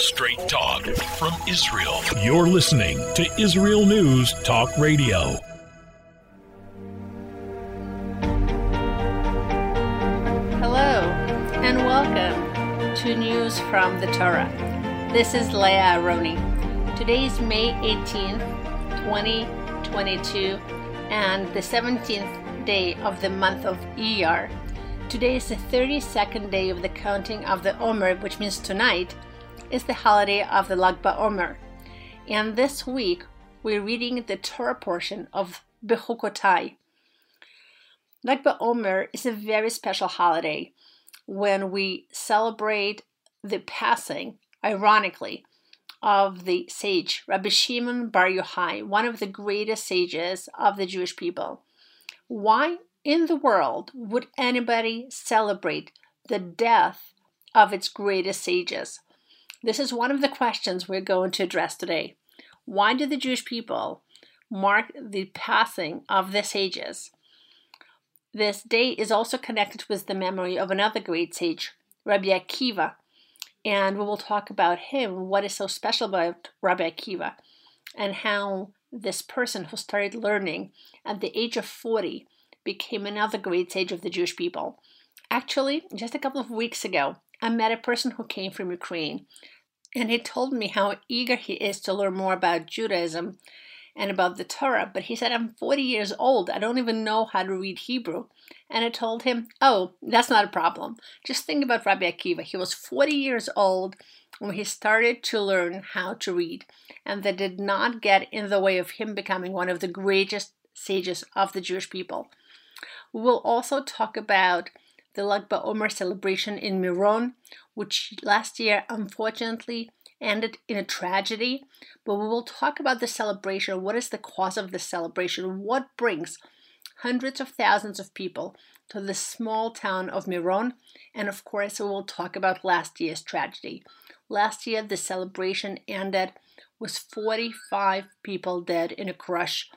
Straight talk from Israel. You're listening to Israel News Talk Radio. Hello, and welcome to News from the Torah. This is Leah Aroni. Today is May 18th, 2022, and the 17th day of the month of Iyar. Today is the 32nd day of the counting of the Omer, which means tonight is the holiday of the Lag BaOmer. And this week, we're reading the Torah portion of Bechukotai. Lag BaOmer is a very special holiday when we celebrate the passing, ironically, of the sage Rabbi Shimon Bar Yochai, one of the greatest sages of the Jewish people. Why in the world would anybody celebrate the death of its greatest sages? This is one of the questions we're going to address today. Why do the Jewish people mark the passing of the sages? This day is also connected with the memory of another great sage, Rabbi Akiva, and we will talk about him, what is so special about Rabbi Akiva, and how this person who started learning at the age of 40 became another great sage of the Jewish people. Actually, just a couple of weeks ago, I met a person who came from Ukraine, and he told me how eager he is to learn more about Judaism and about the Torah. But he said, I'm 40 years old. I don't even know how to read Hebrew. And I told him, Oh, that's not a problem. Just think about Rabbi Akiva. He was 40 years old when he started to learn how to read, and that did not get in the way of him becoming one of the greatest sages of the Jewish people. We will also talk about the Lagba BaOmer celebration in Miron, which last year unfortunately ended in a tragedy. But we will talk about the celebration. What is the cause of the celebration? What brings hundreds of thousands of people to the small town of Miron? And of course, we will talk about last year's tragedy. Last year, the celebration ended with 45 people dead in a crush.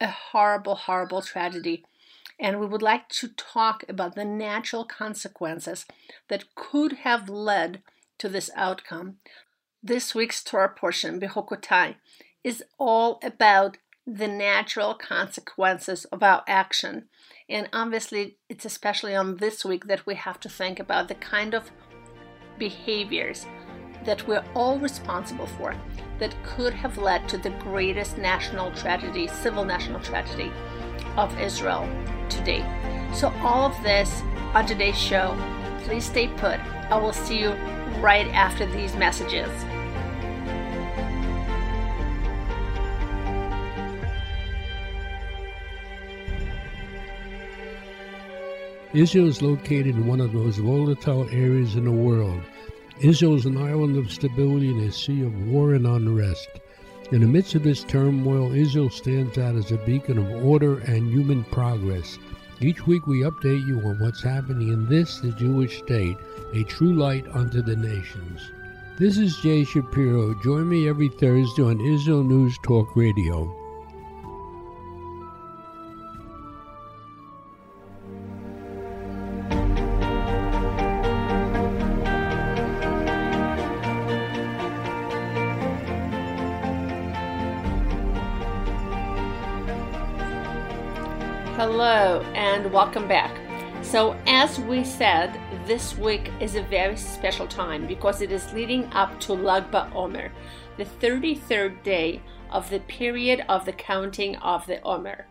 A horrible, horrible tragedy and we would like to talk about the natural consequences that could have led to this outcome. This week's Torah portion, Bechukotai, is all about the natural consequences of our action. And obviously, it's especially on this week that we have to think about the kind of behaviors that we're all responsible for that could have led to the greatest national tragedy, civil national tragedy of Israel today. So, all of this on today's show. Please stay put. I will see you right after these messages. Israel is located in one of the most volatile areas in the world. Israel is an island of stability in a sea of war and unrest. In the midst of this turmoil, Israel stands out as a beacon of order and human progress. Each week we update you on what's happening in this, the Jewish state, a true light unto the nations. This is Jay Shapiro. Join me every Thursday on Israel News Talk Radio. And welcome back. So, as we said, this week is a very special time because it is leading up to Lag BaOmer, the 33rd day of the period of the counting of the Omer.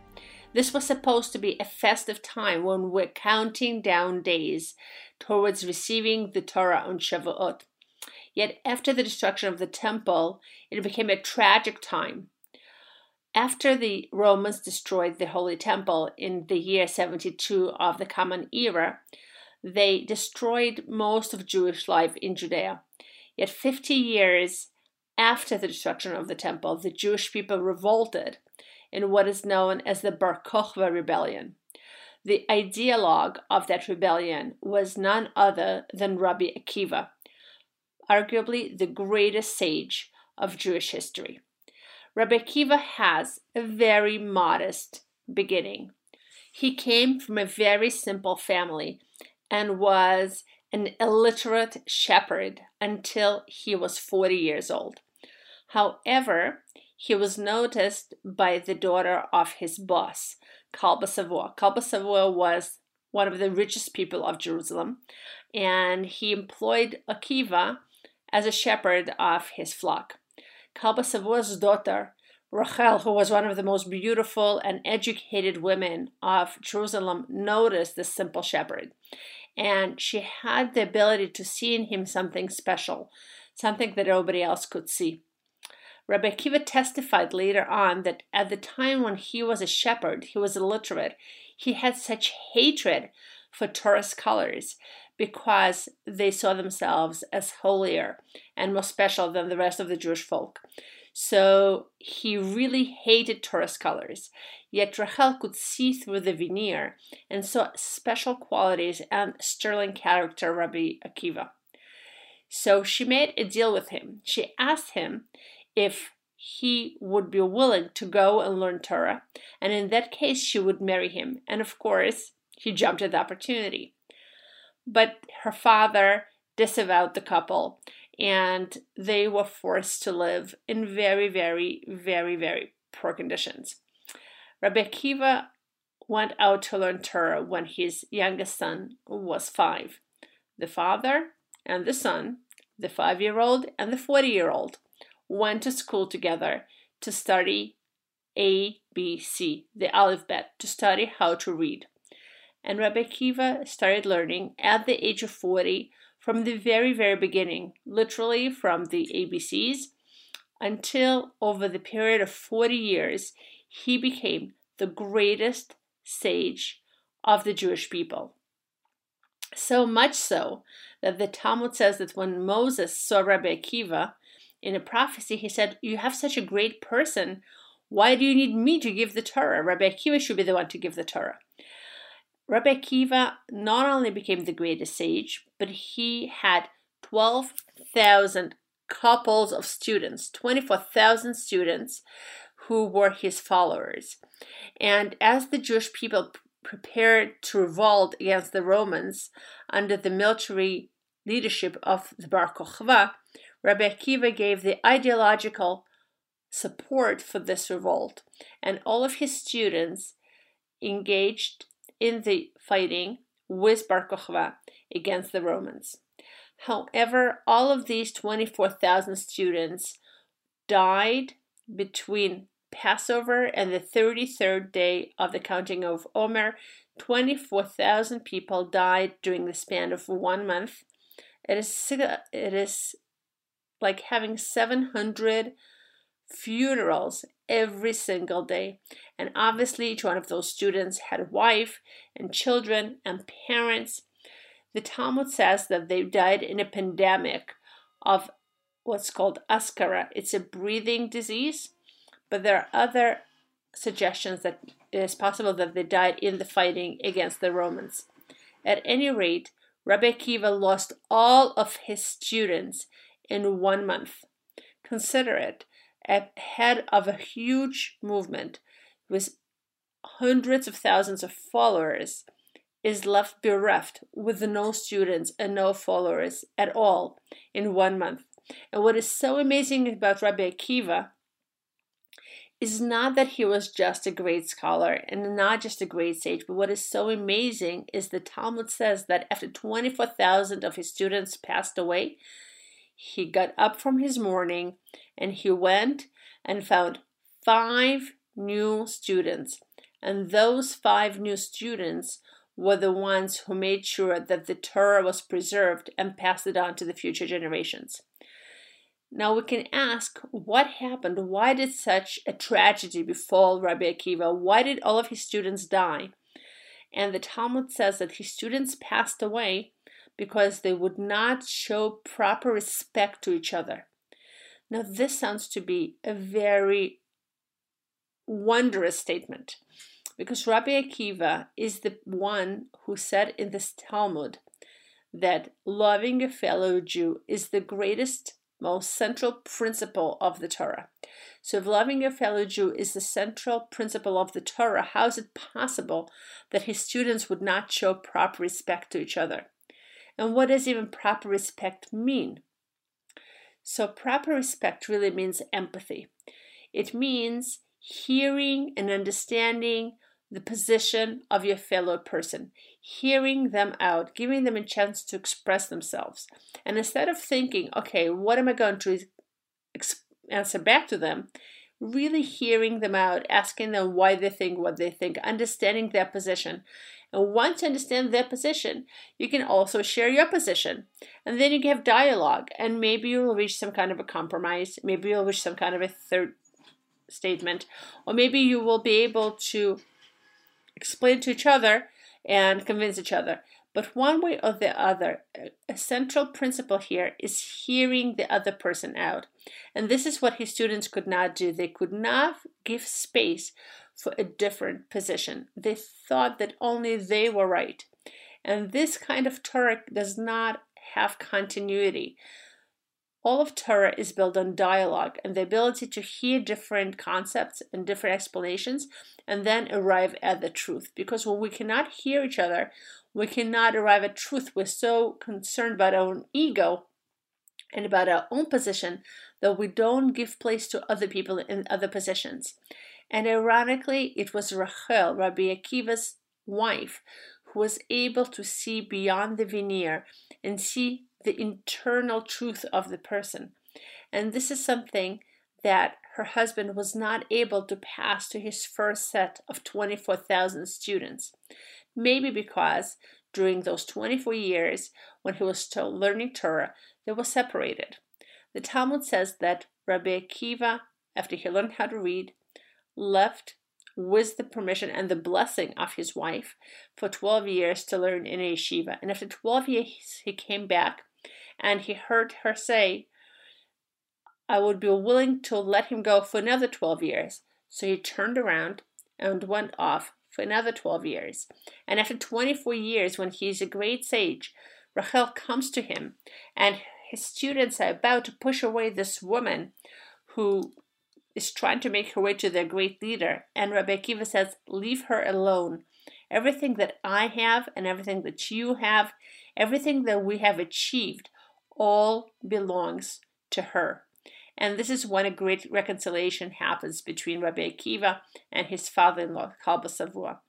This was supposed to be a festive time when we're counting down days towards receiving the Torah on Shavuot. Yet, after the destruction of the temple, it became a tragic time after the Romans destroyed the Holy Temple in the year 72 of the Common Era, they destroyed most of Jewish life in Judea. Yet 50 years after the destruction of the temple, the Jewish people revolted in what is known as the Bar Kokhba rebellion. The ideologue of that rebellion was none other than Rabbi Akiva, arguably the greatest sage of Jewish history. Rabbi Akiva has a very modest beginning. He came from a very simple family and was an illiterate shepherd until he was 40 years old. However, he was noticed by the daughter of his boss, Kalba Savua. Kalba Savua was one of the richest people of Jerusalem, and he employed Akiva as a shepherd of his flock. Kalba Savua's daughter, Rachel, who was one of the most beautiful and educated women of Jerusalem, noticed this simple shepherd. And she had the ability to see in him something special, something that nobody else could see. Rabbi Akiva testified later on that at the time when he was a shepherd, he was illiterate, he had such hatred for Torah scholars because they saw themselves as holier and more special than the rest of the Jewish folk. So he really hated Torah scholars. Yet Rachel could see through the veneer and saw special qualities and sterling character Rabbi Akiva. So she made a deal with him. She asked him if he would be willing to go and learn Torah, and in that case, she would marry him. And of course, he jumped at the opportunity. But her father disavowed the couple, and they were forced to live in very, very, very, very poor conditions. Rabbi Akiva went out to learn Torah when his youngest son was five. The father and the son, the five year old and the 40 year old, went to school together to study A, B, C, the alphabet, to study how to read. And Rabbi Akiva started learning at the age of 40 from the very, very beginning, literally from the ABCs, until over the period of 40 years, he became the greatest sage of the Jewish people. So much so that the Talmud says that when Moses saw Rabbi Akiva, in a prophecy, he said, You have such a great person. Why do you need me to give the Torah? Rabbi Akiva should be the one to give the Torah. Rabbi Akiva not only became the greatest sage, but he had 12,000 couples of students, 24,000 students who were his followers. And as the Jewish people prepared to revolt against the Romans under the military leadership of the Bar Kokhba, Rabbi Akiva gave the ideological support for this revolt, and all of his students engaged in the fighting with Bar Kokhba against the Romans. However, all of these 24,000 students died between Passover and the 33rd day of the counting of Omer. 24,000 people died during the span of one month. It is, it is like having 700 funerals every single day. And obviously, each one of those students had a wife and children and parents. The Talmud says that they died in a pandemic of what's called askara. It's a breathing disease, but there are other suggestions that it is possible that they died in the fighting against the Romans. At any rate, Rabbi Akiva lost all of his students in one month. Consider it at head of a huge movement with hundreds of thousands of followers is left bereft with no students and no followers at all in one month. And what is so amazing about Rabbi Akiva is not that he was just a great scholar and not just a great sage, but what is so amazing is the Talmud says that after 24,000 of his students passed away, he got up from his morning and he went and found five new students. And those five new students were the ones who made sure that the Torah was preserved and passed it on to the future generations. Now we can ask what happened? Why did such a tragedy befall Rabbi Akiva? Why did all of his students die? And the Talmud says that his students passed away because they would not show proper respect to each other. Now, this sounds to be a very wondrous statement because Rabbi Akiva is the one who said in this Talmud that loving a fellow Jew is the greatest, most central principle of the Torah. So, if loving a fellow Jew is the central principle of the Torah, how is it possible that his students would not show proper respect to each other? And what does even proper respect mean? So, proper respect really means empathy. It means hearing and understanding the position of your fellow person, hearing them out, giving them a chance to express themselves. And instead of thinking, okay, what am I going to answer back to them? Really hearing them out, asking them why they think what they think, understanding their position. And once you understand their position, you can also share your position. And then you can have dialogue, and maybe you'll reach some kind of a compromise. Maybe you'll reach some kind of a third statement, or maybe you will be able to explain to each other and convince each other. But one way or the other, a central principle here is hearing the other person out. And this is what his students could not do. They could not give space for a different position. They thought that only they were right. And this kind of Torah does not have continuity. All of Torah is built on dialogue and the ability to hear different concepts and different explanations and then arrive at the truth. Because when we cannot hear each other, we cannot arrive at truth. We're so concerned about our own ego and about our own position that we don't give place to other people in other positions. And ironically, it was Rachel, Rabbi Akiva's wife, who was able to see beyond the veneer and see the internal truth of the person. And this is something that her husband was not able to pass to his first set of 24,000 students. Maybe because during those 24 years, when he was still learning Torah, they were separated. The Talmud says that Rabbi Akiva, after he learned how to read, left with the permission and the blessing of his wife for 12 years to learn in a yeshiva. And after 12 years, he came back and he heard her say, I would be willing to let him go for another 12 years. So he turned around and went off for another 12 years. And after 24 years, when he is a great sage, Rachel comes to him, and his students are about to push away this woman who is trying to make her way to their great leader. And Rabbi Akiva says, Leave her alone. Everything that I have and everything that you have, everything that we have achieved, all belongs to her. And this is when a great reconciliation happens between Rabbi Akiva and his father in law, Kalba Savua.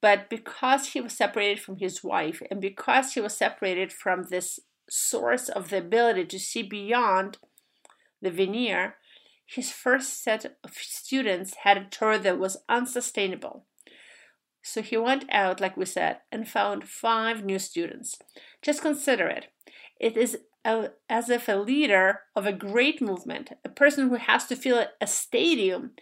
But because he was separated from his wife, and because he was separated from this source of the ability to see beyond the veneer, his first set of students had a Torah that was unsustainable. So he went out, like we said, and found five new students. Just consider it. It is as if a leader of a great movement, a person who has to fill a stadium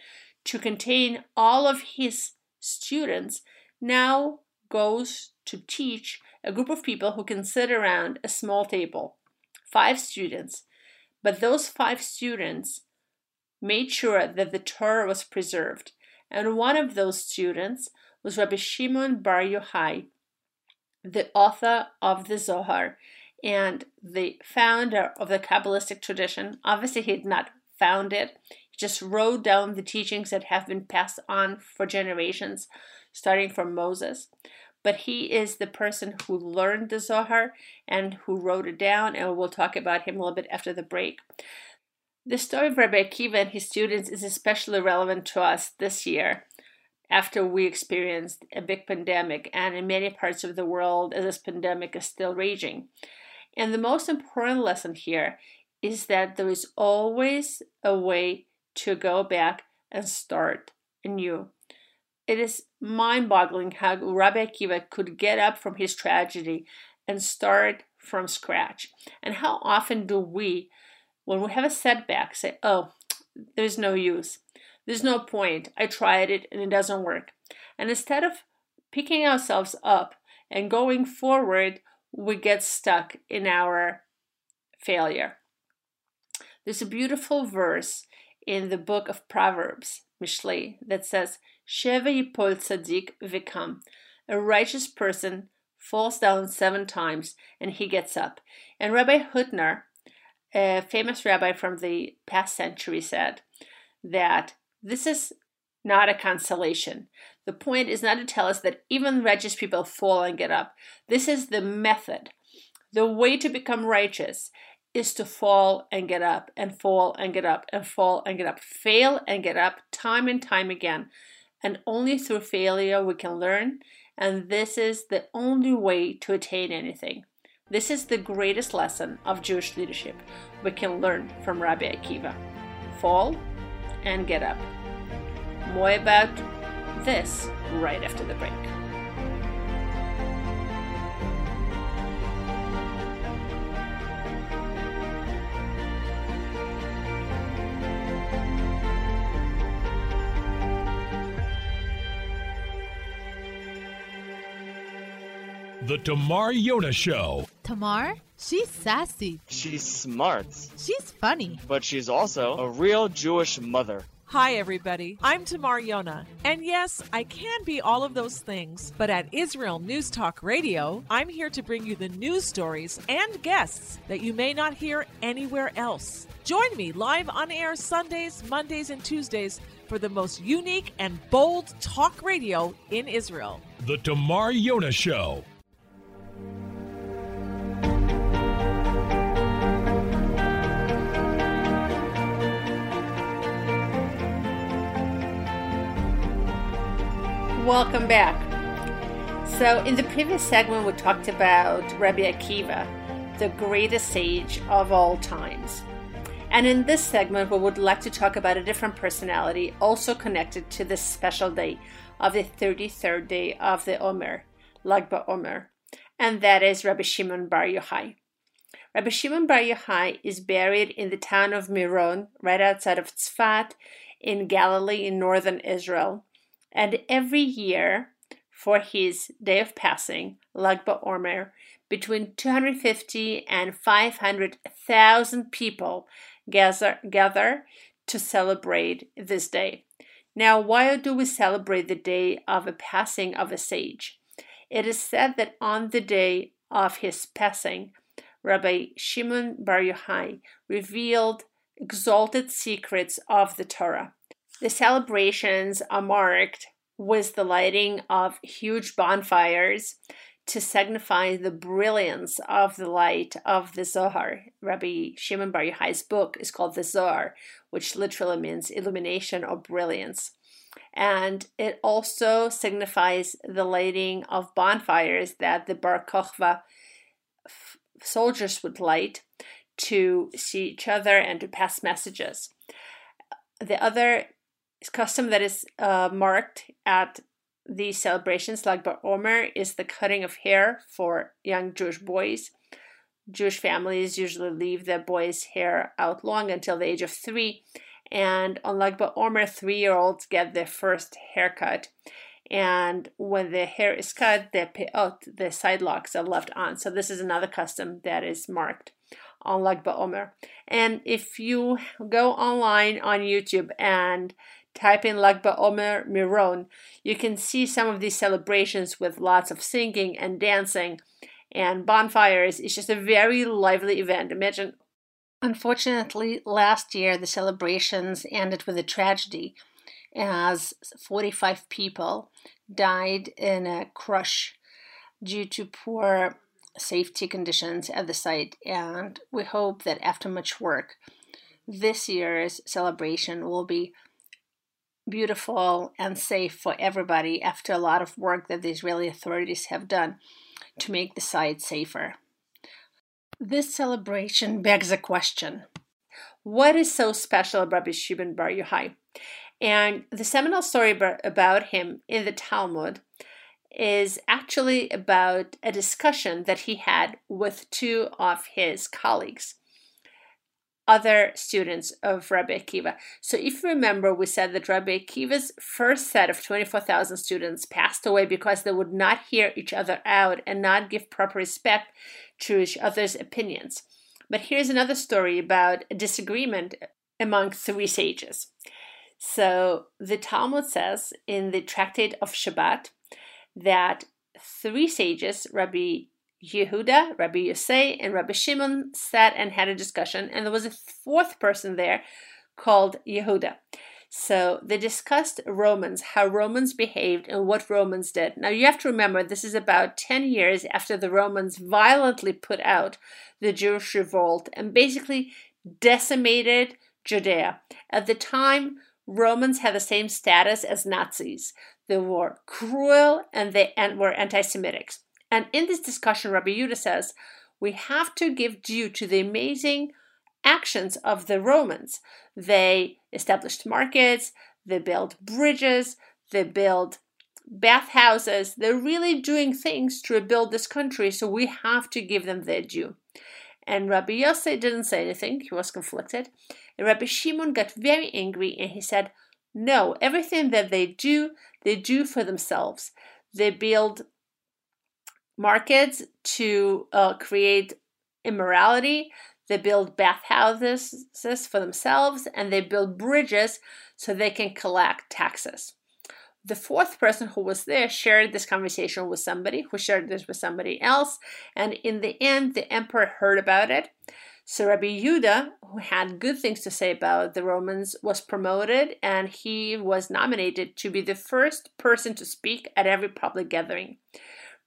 to contain all of his students, now goes to teach a group of people who can sit around a small table, five students. But those five students made sure that the Torah was preserved. And one of those students was Rabbi Shimon Bar Yochai, the author of the Zohar and the founder of the Kabbalistic tradition. Obviously, he did not found it. He just wrote down the teachings that have been passed on for generations, starting from Moses. But he is the person who learned the Zohar and who wrote it down, and we'll talk about him a little bit after the break. The story of Rabbi Akiva and his students is especially relevant to us this year after we experienced a big pandemic, and in many parts of the world, this pandemic is still raging. And the most important lesson here is that there is always a way to go back and start anew. It is mind boggling how Rabbi Akiva could get up from his tragedy and start from scratch. And how often do we, when we have a setback, say, Oh, there's no use. There's no point. I tried it and it doesn't work. And instead of picking ourselves up and going forward, we get stuck in our failure. There's a beautiful verse in the book of Proverbs, Mishlei, that says, Sheva yipol tzadik vikam. A righteous person falls down seven times and he gets up. And Rabbi Hutner, a famous rabbi from the past century, said that this is not a consolation. The point is not to tell us that even righteous people fall and get up. This is the method. The way to become righteous is to fall and get up and fall and get up and fall and get up, fail and get up time and time again. And only through failure we can learn. And this is the only way to attain anything. This is the greatest lesson of Jewish leadership we can learn from Rabbi Akiva. Fall and get up. More about this right after the break. The Tamar Yona Show. Tamar? She's sassy. She's smart. She's funny. But she's also a real Jewish mother. Hi, everybody. I'm Tamar Yona. And yes, I can be all of those things, but at Israel News Talk Radio, I'm here to bring you the news stories and guests that you may not hear anywhere else. Join me live on air Sundays, Mondays, and Tuesdays for the most unique and bold talk radio in Israel. The Tamar Yona Show. Welcome back. So, in the previous segment, we talked about Rabbi Akiva, the greatest sage of all times. And in this segment, we would like to talk about a different personality also connected to this special day of the 33rd day of the Omer, Lag BaOmer, and that is Rabbi Shimon Bar Yochai. Rabbi Shimon Bar Yochai is buried in the town of Miron, right outside of Tzfat, in Galilee in northern Israel and every year for his day of passing, Lag BaOmer, between 250 and 500,000 people gather, gather to celebrate this day. Now, why do we celebrate the day of a passing of a sage? It is said that on the day of his passing, Rabbi Shimon Bar Yochai revealed exalted secrets of the Torah. The celebrations are marked with the lighting of huge bonfires to signify the brilliance of the light of the Zohar. Rabbi Shimon Bar Yochai's book is called the Zohar, which literally means illumination or brilliance. And it also signifies the lighting of bonfires that the Bar Kochva soldiers would light to see each other and to pass messages. The other custom that is uh, marked at the celebrations, like Bar Omer, is the cutting of hair for young Jewish boys. Jewish families usually leave their boys' hair out long until the age of three, and on Lag BaOmer, three-year-olds get their first haircut. And when the hair is cut, the peot, the side locks, are left on. So this is another custom that is marked on Lag BaOmer. And if you go online on YouTube and type in Lag Omer Miron, you can see some of these celebrations with lots of singing and dancing and bonfires. It's just a very lively event. Imagine. Unfortunately, last year the celebrations ended with a tragedy as 45 people died in a crush due to poor safety conditions at the site. And we hope that after much work, this year's celebration will be beautiful and safe for everybody after a lot of work that the Israeli authorities have done to make the site safer. This celebration begs a question What is so special about Shimon Bar Yochai? And the seminal story about him in the Talmud is actually about a discussion that he had with two of his colleagues other students of Rabbi Akiva. So, if you remember, we said that Rabbi Akiva's first set of 24,000 students passed away because they would not hear each other out and not give proper respect to each other's opinions. But here's another story about a disagreement among three sages. So, the Talmud says in the Tractate of Shabbat that three sages, Rabbi Yehuda, Rabbi Yosei, and Rabbi Shimon sat and had a discussion, and there was a fourth person there called Yehuda. So they discussed Romans, how Romans behaved, and what Romans did. Now you have to remember, this is about 10 years after the Romans violently put out the Jewish revolt and basically decimated Judea. At the time, Romans had the same status as Nazis. They were cruel and they were anti Semitic. And in this discussion, Rabbi Yehuda says, we have to give due to the amazing actions of the Romans. They established markets, they built bridges, they built bathhouses. They're really doing things to rebuild this country, so we have to give them their due. And Rabbi Yosei didn't say anything, he was conflicted. And Rabbi Shimon got very angry and he said, No, everything that they do, they do for themselves. They build markets to uh, create immorality. They build bathhouses for themselves and they build bridges so they can collect taxes. The fourth person who was there shared this conversation with somebody who shared this with somebody else, and in the end, the emperor heard about it. So Rabbi Yehuda, who had good things to say about the Romans, was promoted and he was nominated to be the first person to speak at every public gathering.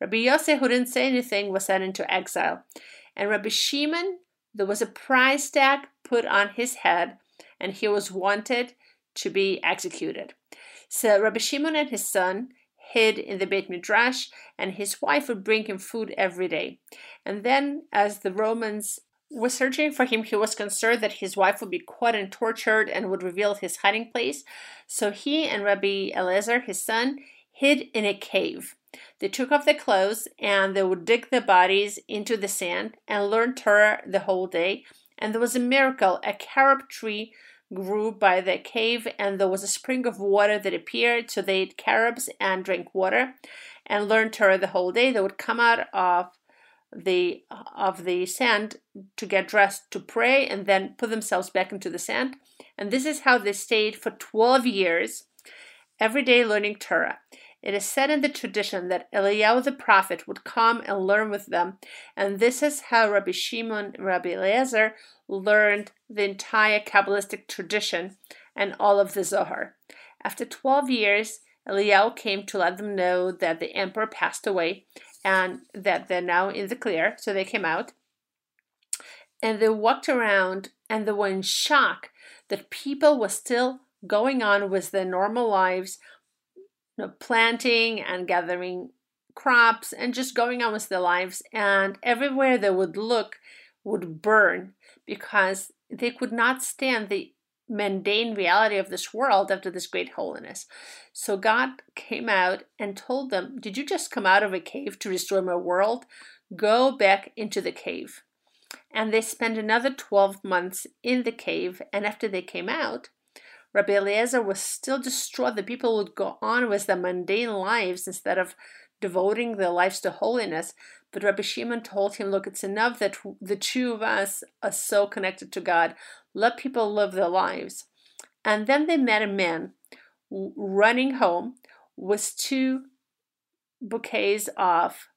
Rabbi Yosei, who didn't say anything, was sent into exile. And Rabbi Shimon there was a price tag put on his head, and he was wanted to be executed. So Rabbi Shimon and his son hid in the Beit Midrash, and his wife would bring him food every day. And then, as the Romans were searching for him, he was concerned that his wife would be caught and tortured and would reveal his hiding place. So he and Rabbi Eleazar, his son, hid in a cave. They took off their clothes and they would dig their bodies into the sand and learn Torah the whole day. And there was a miracle. A carob tree grew by the cave, and there was a spring of water that appeared. So they ate carobs and drank water and learned Torah the whole day. They would come out of the of the sand to get dressed to pray and then put themselves back into the sand. And this is how they stayed for 12 years, every day learning Torah. It is said in the tradition that Eliyahu the prophet would come and learn with them, and this is how Rabbi Shimon Rabbi Eliezer learned the entire Kabbalistic tradition and all of the Zohar. After 12 years, Eliyahu came to let them know that the emperor passed away and that they're now in the clear, so they came out. And they walked around and they were in shock that people were still going on with their normal lives know, planting and gathering crops and just going on with their lives. And everywhere they would look would burn because they could not stand the mundane reality of this world after this great holiness. So God came out and told them, Did you just come out of a cave to destroy my world? Go back into the cave. And they spent another 12 months in the cave. And after they came out, Rabbi Eliezer was still distraught that people would go on with their mundane lives instead of devoting their lives to holiness. But Rabbi Shimon told him, Look, it's enough that the two of us are so connected to God. Let people live their lives. And then they met a man running home with two bouquets of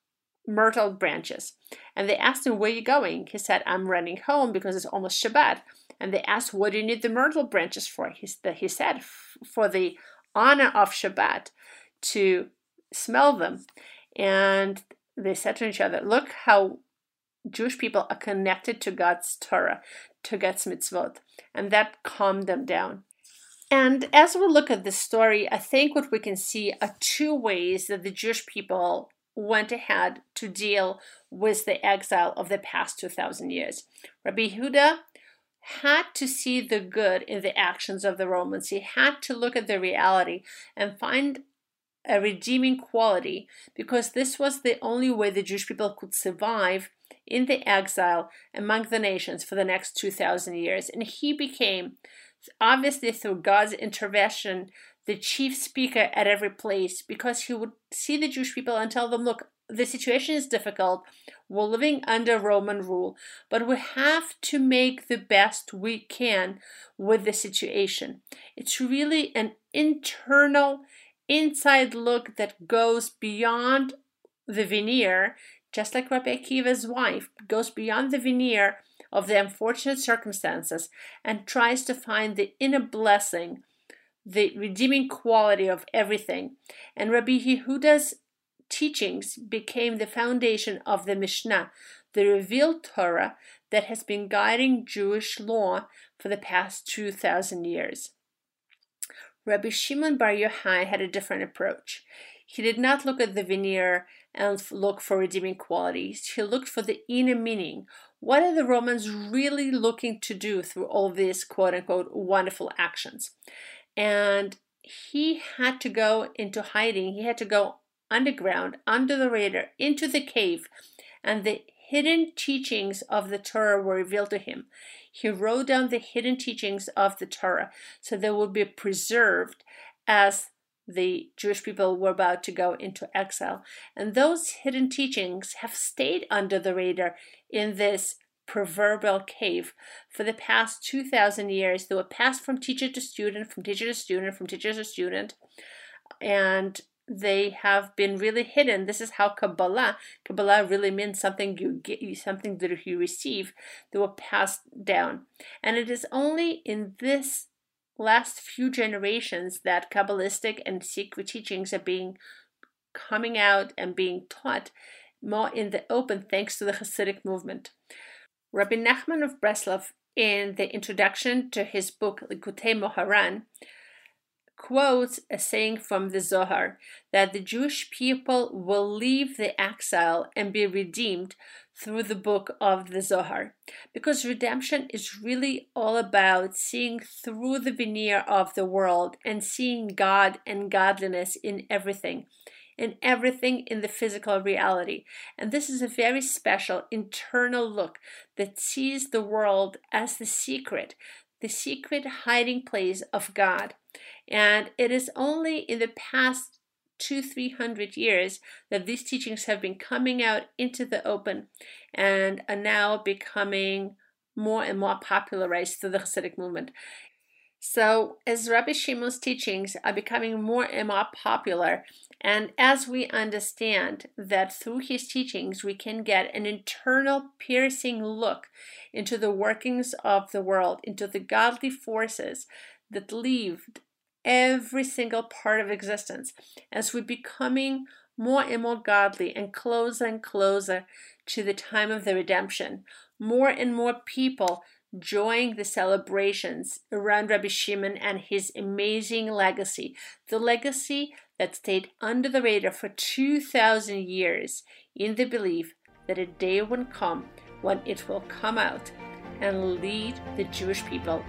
myrtle branches. And they asked him, Where are you going? He said, I'm running home because it's almost Shabbat. And they asked, What do you need the myrtle branches for? He, he said, For the honor of Shabbat, to smell them. And they said to each other, Look how Jewish people are connected to God's Torah, to God's mitzvot. And that calmed them down. And as we look at this story, I think what we can see are two ways that the Jewish people went ahead to deal with the exile of the past 2,000 years. Rabbi Huda had to see the good in the actions of the Romans. He had to look at the reality and find a redeeming quality because this was the only way the Jewish people could survive in the exile among the nations for the next 2,000 years. And he became, obviously through God's intervention, the chief speaker at every place because he would see the Jewish people and tell them, look, the situation is difficult. We're living under Roman rule, but we have to make the best we can with the situation. It's really an internal, inside look that goes beyond the veneer, just like Rabbi Akiva's wife, goes beyond the veneer of the unfortunate circumstances and tries to find the inner blessing the redeeming quality of everything. And Rabbi Yehuda's teachings became the foundation of the Mishnah, the revealed Torah that has been guiding Jewish law for the past 2,000 years. Rabbi Shimon Bar Yochai had a different approach. He did not look at the veneer and look for redeeming qualities. He looked for the inner meaning. What are the Romans really looking to do through all these quote unquote wonderful actions? And he had to go into hiding. He had to go underground, under the radar, into the cave, and the hidden teachings of the Torah were revealed to him. He wrote down the hidden teachings of the Torah so they would be preserved as the Jewish people were about to go into exile. And those hidden teachings have stayed under the radar in this proverbial cave for the past 2,000 years. They were passed from teacher to student, from teacher to student, from teacher to student. And they have been really hidden. This is how Kabbalah, Kabbalah really means something you get, something that you receive, that will pass down. And it is only in this last few generations that Kabbalistic and secret teachings are being coming out and being taught more in the open thanks to the Hasidic movement. Rabbi Nachman of Breslov, in the introduction to his book Likutei Moharan, quotes a saying from the Zohar that the Jewish people will leave the exile and be redeemed through the book of the Zohar. Because redemption is really all about seeing through the veneer of the world and seeing God and godliness in everything, in everything in the physical reality. And this is a very special internal look that sees the world as the secret, the secret hiding place of God. And it is only in the past two, three hundred years that these teachings have been coming out into the open and are now becoming more and more popularized through the Hasidic movement. So, as Rabbi Shimon's teachings are becoming more and more popular, and as we understand that through his teachings we can get an internal piercing look into the workings of the world, into the godly forces that lived every single part of existence as we're becoming more and more godly and closer and closer to the time of the redemption. More and more people join the celebrations around Rabbi Shimon and his amazing legacy, the legacy that stayed under the radar for 2,000 years in the belief that a day will come when it will come out and lead the Jewish people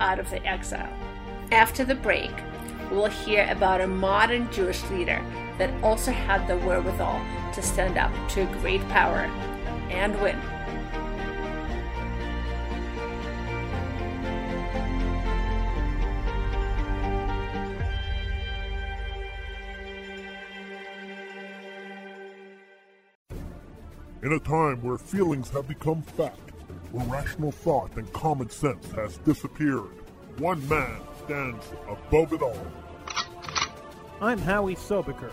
out of the exile. After the break, we'll hear about a modern Jewish leader that also had the wherewithal to stand up to a great power and win. In a time where feelings have become fact, where rational thought and common sense has disappeared, one man stands above it all. I'm Howie Sobaker,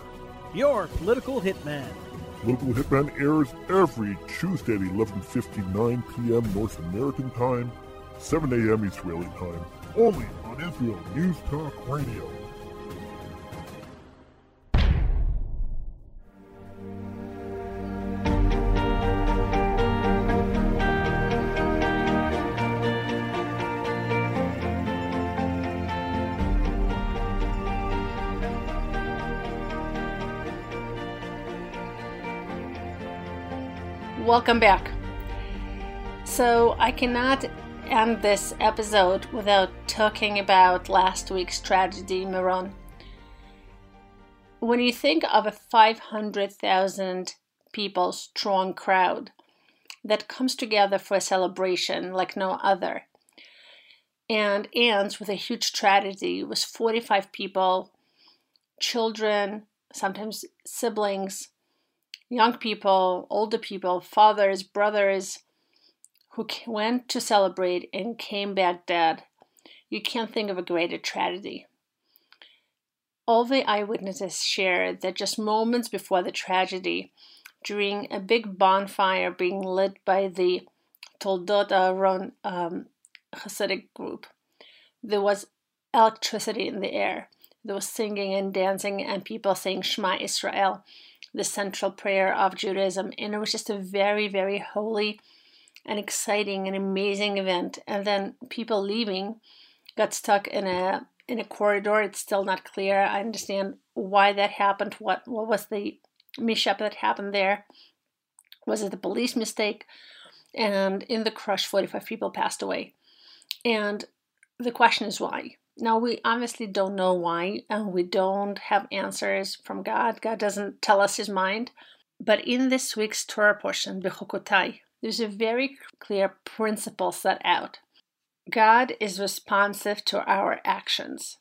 your political hitman. Political Hitman airs every Tuesday at 11.59 p.m. North American Time, 7 a.m. Israeli Time, only on Israel News Talk Radio. Welcome back. So, I cannot end this episode without talking about last week's tragedy, Meron. When you think of a 500,000 people strong crowd that comes together for a celebration like no other and ends with a huge tragedy with 45 people, children, sometimes siblings, young people, older people, fathers, brothers who went to celebrate and came back dead. You can't think of a greater tragedy. All the eyewitnesses shared that just moments before the tragedy, during a big bonfire being lit by the Toldot Aaron um, Hasidic group, there was electricity in the air. There was singing and dancing, and people saying Shema Israel, the central prayer of Judaism. And it was just a very, very holy and exciting and amazing event. And then people leaving got stuck in a in a corridor. It's still not clear. I understand why that happened. What what was the mishap that happened there? Was it a police mistake? And in the crush, 45 people passed away. And the question is why? Now, we obviously don't know why, and we don't have answers from God. God doesn't tell us his mind. But in this week's Torah portion, Bechukotai, there's a very clear principle set out. God is responsive to our actions,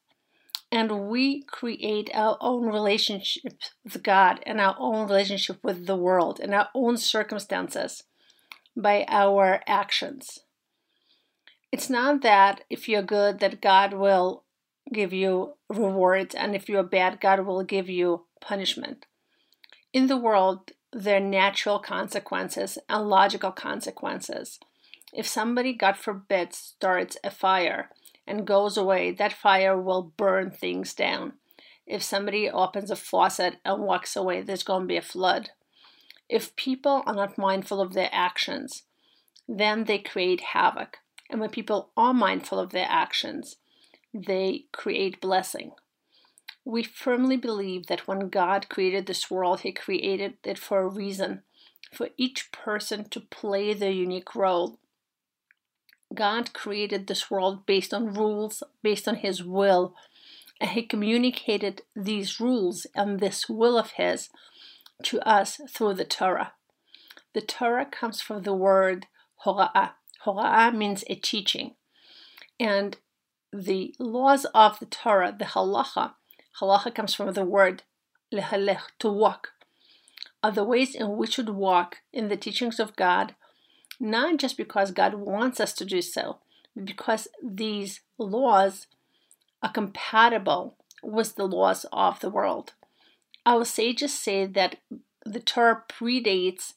and we create our own relationship with God and our own relationship with the world and our own circumstances by our actions. It's not that if you're good that God will give you rewards and if you're bad God will give you punishment. In the world there are natural consequences and logical consequences. If somebody God forbid starts a fire and goes away, that fire will burn things down. If somebody opens a faucet and walks away, there's going to be a flood. If people are not mindful of their actions, then they create havoc. And when people are mindful of their actions, they create blessing. We firmly believe that when God created this world, He created it for a reason, for each person to play their unique role. God created this world based on rules, based on His will, and He communicated these rules and this will of His to us through the Torah. The Torah comes from the word hora'ah, Hora'ah means a teaching. And the laws of the Torah, the halacha, halacha comes from the word lehalech, to walk, are the ways in which we should walk in the teachings of God, not just because God wants us to do so, but because these laws are compatible with the laws of the world. Our sages say that the Torah predates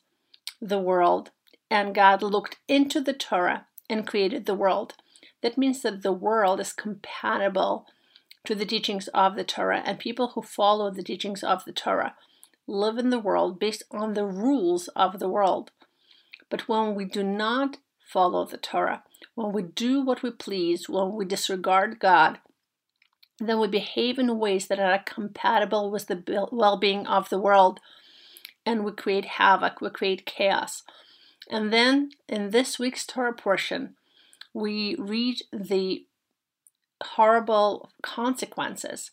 the world and God looked into the Torah and created the world. That means that the world is compatible to the teachings of the Torah, and people who follow the teachings of the Torah live in the world based on the rules of the world. But when we do not follow the Torah, when we do what we please, when we disregard God, then we behave in ways that are compatible with the well being of the world, and we create havoc, we create chaos. And then in this week's Torah portion, we read the horrible consequences,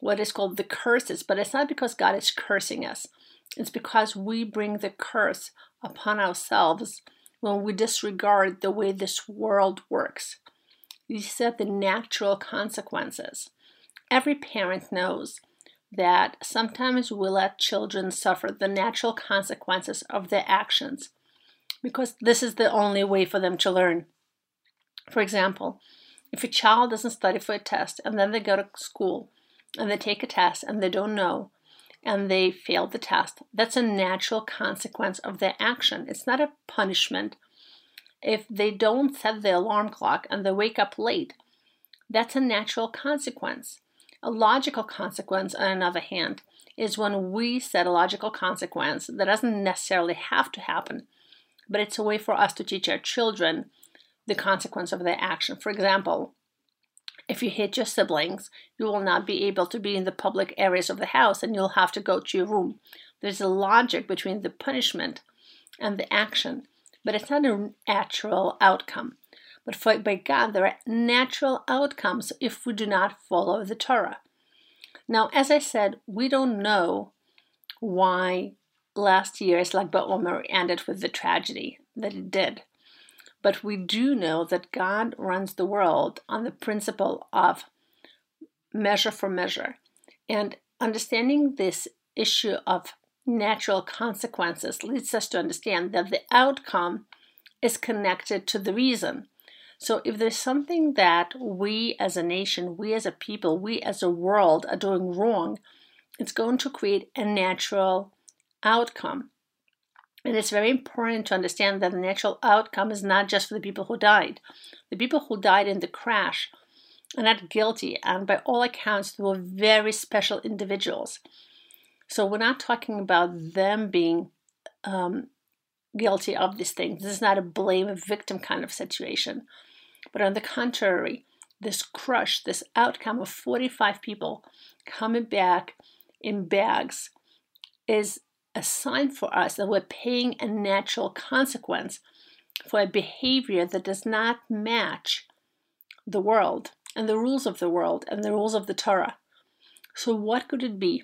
what is called the curses, but it's not because God is cursing us. It's because we bring the curse upon ourselves when we disregard the way this world works. These are the natural consequences. Every parent knows that sometimes we let children suffer the natural consequences of their actions because this is the only way for them to learn. For example, if a child doesn't study for a test and then they go to school and they take a test and they don't know and they fail the test, that's a natural consequence of their action. It's not a punishment. If they don't set the alarm clock and they wake up late, that's a natural consequence. A logical consequence, on the other hand, is when we set a logical consequence that doesn't necessarily have to happen, but it's a way for us to teach our children the consequence of their action. For example, if you hit your siblings, you will not be able to be in the public areas of the house and you'll have to go to your room. There's a logic between the punishment and the action, but it's not a natural outcome. But for, by God, there are natural outcomes if we do not follow the Torah. Now, as I said, we don't know why last year's Lag BaOmer ended with the tragedy that it did. But we do know that God runs the world on the principle of measure for measure. And understanding this issue of natural consequences leads us to understand that the outcome is connected to the reason. So, if there's something that we as a nation, we as a people, we as a world are doing wrong, it's going to create a natural outcome. And it's very important to understand that the natural outcome is not just for the people who died. The people who died in the crash are not guilty. And by all accounts, they were very special individuals. So we're not talking about them being um, guilty of these things. This is not a blame victim kind of situation. But on the contrary, this crush, this outcome of 45 people coming back in bags is a sign for us that we're paying a natural consequence for a behavior that does not match the world and the rules of the world and the rules of the Torah. So, what could it be?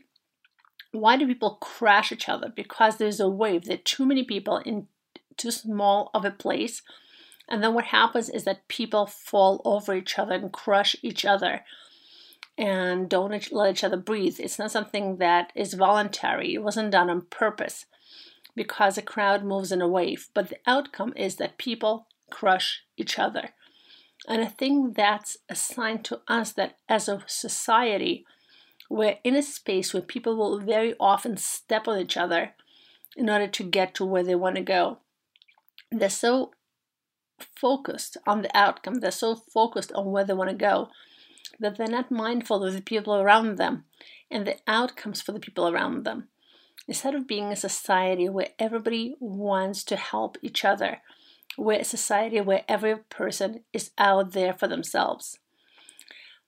Why do people crash each other? Because there's a wave. There are too many people in too small of a place. And then what happens is that people fall over each other and crush each other and don't let each other breathe. It's not something that is voluntary. It wasn't done on purpose because a crowd moves in a wave. But the outcome is that people crush each other. And I think that's a sign to us that as a society, we're in a space where people will very often step on each other in order to get to where they want to go. They're so focused on the outcome, they're so focused on where they want to go that they're not mindful of the people around them and the outcomes for the people around them. Instead of being a society where everybody wants to help each other, we're a society where every person is out there for themselves.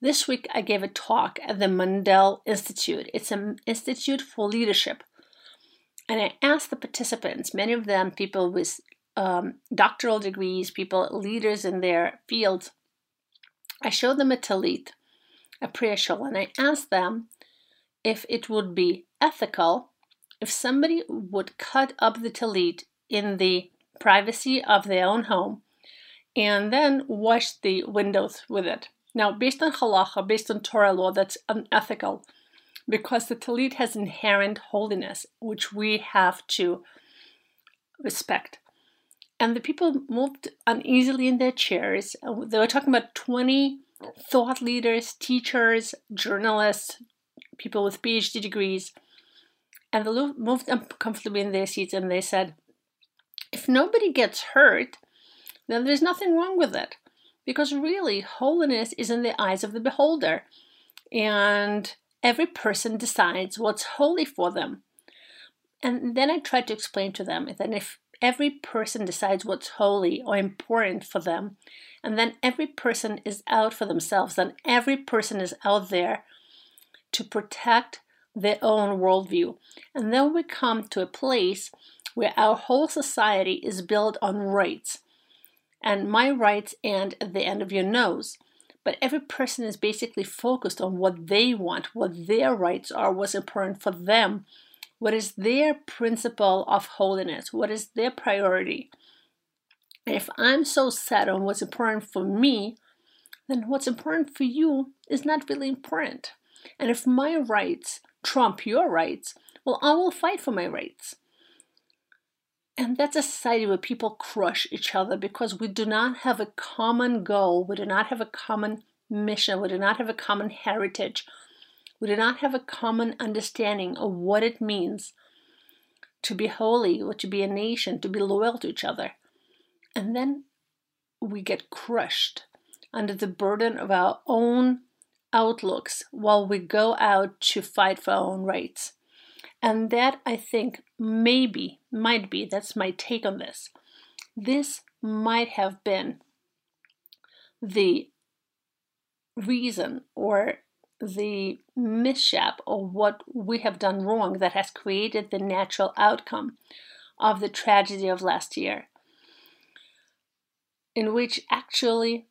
This week, I gave a talk at the Mandel Institute. It's an institute for leadership. And I asked the participants, many of them people with um, doctoral degrees, people, leaders in their fields, I showed them a talit, a prayer and I asked them if it would be ethical if somebody would cut up the talit in the privacy of their own home and then wash the windows with it. Now, based on halacha, based on Torah law, that's unethical because the talit has inherent holiness, which we have to respect. And the people moved uneasily in their chairs. Uh, they were talking about 20 thought leaders, teachers, journalists, people with PhD degrees. And they moved uncomfortably in their seats and they said, if nobody gets hurt, then there's nothing wrong with it. Because really, holiness is in the eyes of the beholder. And every person decides what's holy for them. And then I tried to explain to them that if every person decides what's holy or important for them, and then every person is out for themselves, then every person is out there to protect their own worldview. And then we come to a place where our whole society is built on rights and my rights end at the end of your nose. But every person is basically focused on what they want, what their rights are, what's important for them, what is their principle of holiness, what is their priority. And if I'm so set on what's important for me, then what's important for you is not really important. And if my rights trump your rights, well, I will fight for my rights. And that's a society where people crush each other because we do not have a common goal, we do not have a common mission, we do not have a common heritage, we do not have a common understanding of what it means to be holy or to be a nation, to be loyal to each other. And then we get crushed under the burden of our own outlooks while we go out to fight for our own rights. And that I think maybe, might be, that's my take on this. This might have been the reason or the mishap or what we have done wrong that has created the natural outcome of the tragedy of last year, in which actually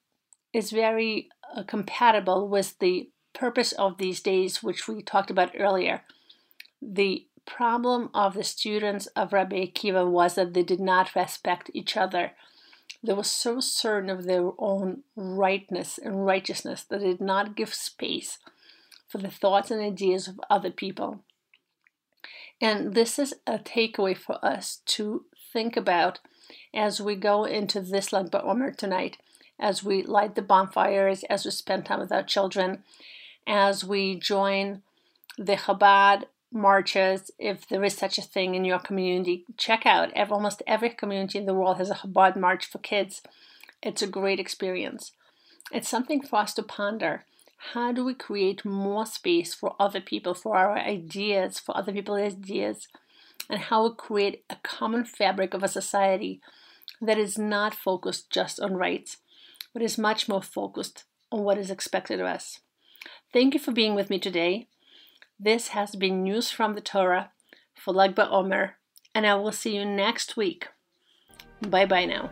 is very uh, compatible with the purpose of these days, which we talked about earlier the problem of the students of Rabbi Akiva was that they did not respect each other. They were so certain of their own rightness and righteousness that they did not give space for the thoughts and ideas of other people. And this is a takeaway for us to think about as we go into this BaOmer tonight, as we light the bonfires, as we spend time with our children, as we join the Chabad marches, if there is such a thing in your community, check out. Almost every community in the world has a Chabad march for kids. It's a great experience. It's something for us to ponder. How do we create more space for other people, for our ideas, for other people's ideas, and how we create a common fabric of a society that is not focused just on rights, but is much more focused on what is expected of us. Thank you for being with me today. This has been News from the Torah for Lag BaOmer, and I will see you next week. Bye bye now.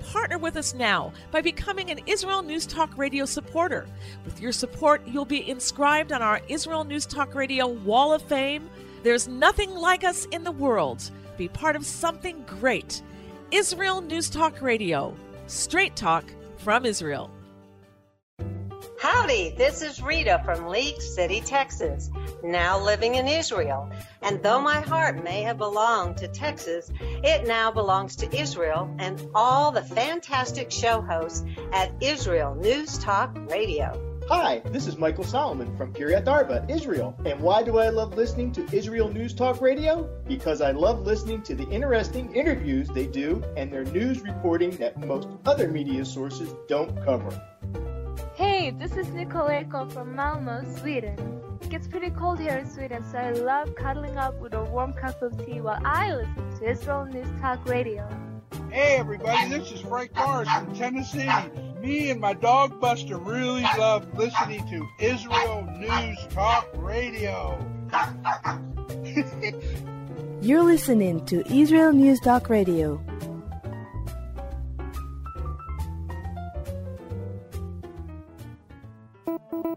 partner with us now by becoming an Israel News Talk Radio supporter. With your support, you'll be inscribed on our Israel News Talk Radio Wall of Fame. There's nothing like us in the world. Be part of something great. Israel News Talk Radio. Straight talk from Israel. Howdy, this is Rita from League City, Texas, now living in Israel. And though my heart may have belonged to Texas, it now belongs to Israel and all the fantastic show hosts at Israel News Talk Radio. Hi, this is Michael Solomon from Kiryat Arba, Israel. And why do I love listening to Israel News Talk Radio? Because I love listening to the interesting interviews they do and their news reporting that most other media sources don't cover. Hey, this is Nicoleko from Malmo, Sweden. It gets pretty cold here in Sweden, so I love cuddling up with a warm cup of tea while I listen to Israel News Talk Radio. Hey everybody, this is Frank Morris from Tennessee. Me and my dog Buster really love listening to Israel News Talk Radio. You're listening to Israel News Talk Radio.